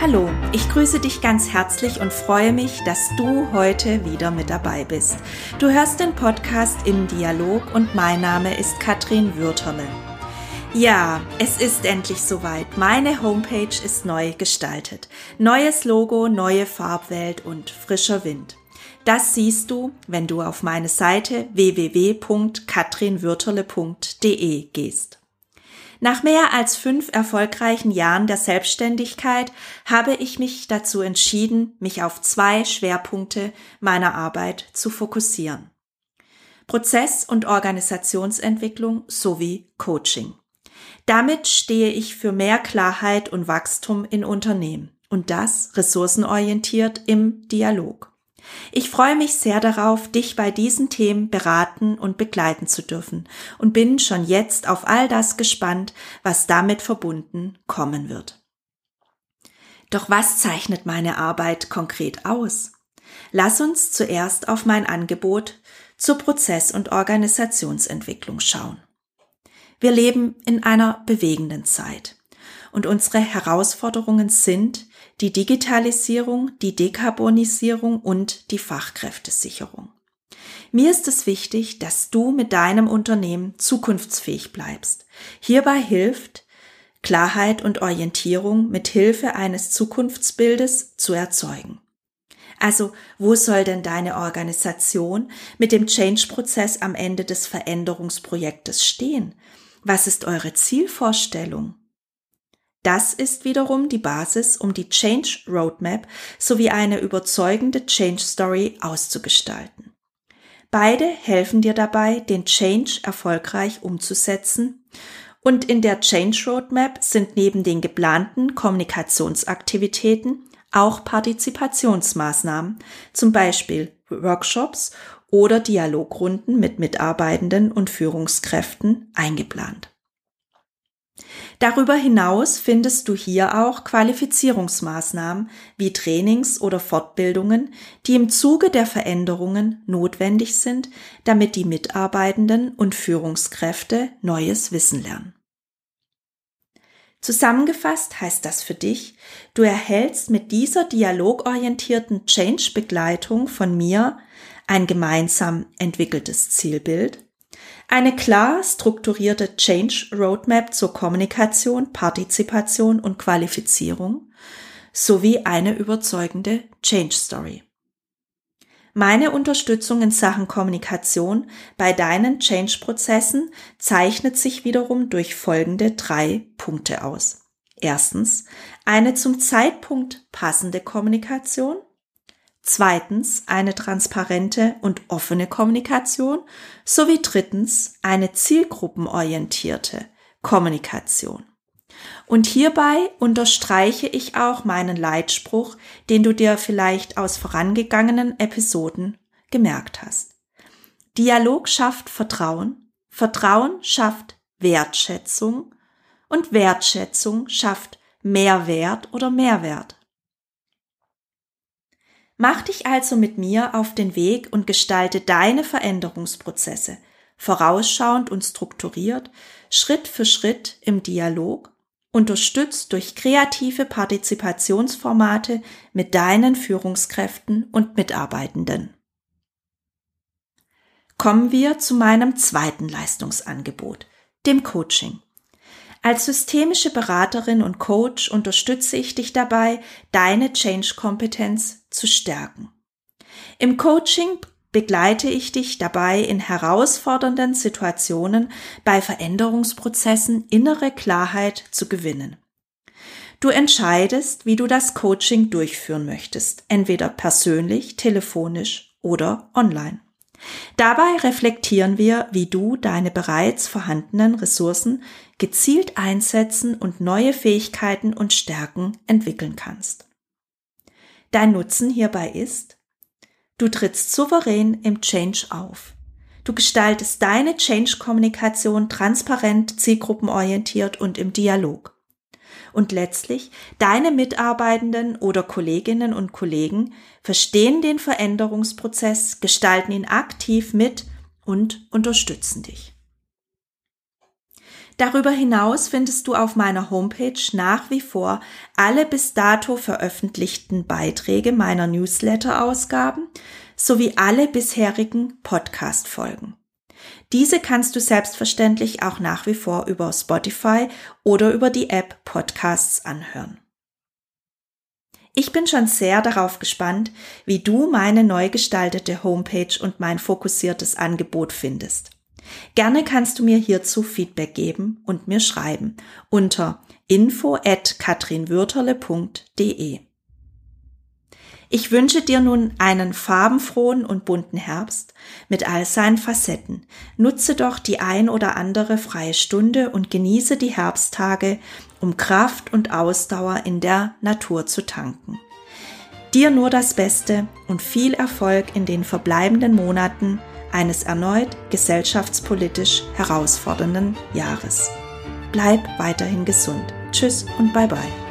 Hallo, ich grüße dich ganz herzlich und freue mich, dass du heute wieder mit dabei bist. Du hörst den Podcast im Dialog und mein Name ist Katrin Würterle. Ja, es ist endlich soweit. Meine Homepage ist neu gestaltet. Neues Logo, neue Farbwelt und frischer Wind. Das siehst du, wenn du auf meine Seite www.katrinwürterle.de gehst. Nach mehr als fünf erfolgreichen Jahren der Selbstständigkeit habe ich mich dazu entschieden, mich auf zwei Schwerpunkte meiner Arbeit zu fokussieren. Prozess- und Organisationsentwicklung sowie Coaching. Damit stehe ich für mehr Klarheit und Wachstum in Unternehmen und das ressourcenorientiert im Dialog. Ich freue mich sehr darauf, dich bei diesen Themen beraten und begleiten zu dürfen und bin schon jetzt auf all das gespannt, was damit verbunden kommen wird. Doch was zeichnet meine Arbeit konkret aus? Lass uns zuerst auf mein Angebot zur Prozess- und Organisationsentwicklung schauen. Wir leben in einer bewegenden Zeit und unsere Herausforderungen sind die Digitalisierung, die Dekarbonisierung und die Fachkräftesicherung. Mir ist es wichtig, dass du mit deinem Unternehmen zukunftsfähig bleibst. Hierbei hilft Klarheit und Orientierung mit Hilfe eines Zukunftsbildes zu erzeugen. Also, wo soll denn deine Organisation mit dem Change-Prozess am Ende des Veränderungsprojektes stehen? Was ist eure Zielvorstellung? Das ist wiederum die Basis, um die Change Roadmap sowie eine überzeugende Change Story auszugestalten. Beide helfen dir dabei, den Change erfolgreich umzusetzen und in der Change Roadmap sind neben den geplanten Kommunikationsaktivitäten auch Partizipationsmaßnahmen, zum Beispiel Workshops oder Dialogrunden mit Mitarbeitenden und Führungskräften eingeplant. Darüber hinaus findest du hier auch Qualifizierungsmaßnahmen wie Trainings oder Fortbildungen, die im Zuge der Veränderungen notwendig sind, damit die Mitarbeitenden und Führungskräfte neues Wissen lernen. Zusammengefasst heißt das für dich, du erhältst mit dieser dialogorientierten Change-Begleitung von mir ein gemeinsam entwickeltes Zielbild, eine klar strukturierte Change Roadmap zur Kommunikation, Partizipation und Qualifizierung sowie eine überzeugende Change Story. Meine Unterstützung in Sachen Kommunikation bei deinen Change-Prozessen zeichnet sich wiederum durch folgende drei Punkte aus. Erstens, eine zum Zeitpunkt passende Kommunikation. Zweitens eine transparente und offene Kommunikation sowie drittens eine zielgruppenorientierte Kommunikation. Und hierbei unterstreiche ich auch meinen Leitspruch, den du dir vielleicht aus vorangegangenen Episoden gemerkt hast. Dialog schafft Vertrauen, Vertrauen schafft Wertschätzung und Wertschätzung schafft Mehrwert oder Mehrwert. Mach dich also mit mir auf den Weg und gestalte deine Veränderungsprozesse vorausschauend und strukturiert, Schritt für Schritt im Dialog, unterstützt durch kreative Partizipationsformate mit deinen Führungskräften und Mitarbeitenden. Kommen wir zu meinem zweiten Leistungsangebot, dem Coaching. Als systemische Beraterin und Coach unterstütze ich dich dabei, deine Change-Kompetenz zu stärken. Im Coaching begleite ich dich dabei in herausfordernden Situationen bei Veränderungsprozessen innere Klarheit zu gewinnen. Du entscheidest, wie du das Coaching durchführen möchtest, entweder persönlich, telefonisch oder online. Dabei reflektieren wir, wie du deine bereits vorhandenen Ressourcen gezielt einsetzen und neue Fähigkeiten und Stärken entwickeln kannst. Dein Nutzen hierbei ist, du trittst souverän im Change auf. Du gestaltest deine Change-Kommunikation transparent, zielgruppenorientiert und im Dialog und letztlich deine Mitarbeitenden oder Kolleginnen und Kollegen verstehen den Veränderungsprozess, gestalten ihn aktiv mit und unterstützen dich. Darüber hinaus findest du auf meiner Homepage nach wie vor alle bis dato veröffentlichten Beiträge meiner Newsletter-Ausgaben sowie alle bisherigen Podcast-Folgen. Diese kannst du selbstverständlich auch nach wie vor über Spotify oder über die App Podcasts anhören. Ich bin schon sehr darauf gespannt, wie du meine neu gestaltete Homepage und mein fokussiertes Angebot findest. Gerne kannst du mir hierzu Feedback geben und mir schreiben unter info at katrinwürterle.de. Ich wünsche dir nun einen farbenfrohen und bunten Herbst mit all seinen Facetten. Nutze doch die ein oder andere freie Stunde und genieße die Herbsttage, um Kraft und Ausdauer in der Natur zu tanken. Dir nur das Beste und viel Erfolg in den verbleibenden Monaten eines erneut gesellschaftspolitisch herausfordernden Jahres. Bleib weiterhin gesund. Tschüss und bye bye.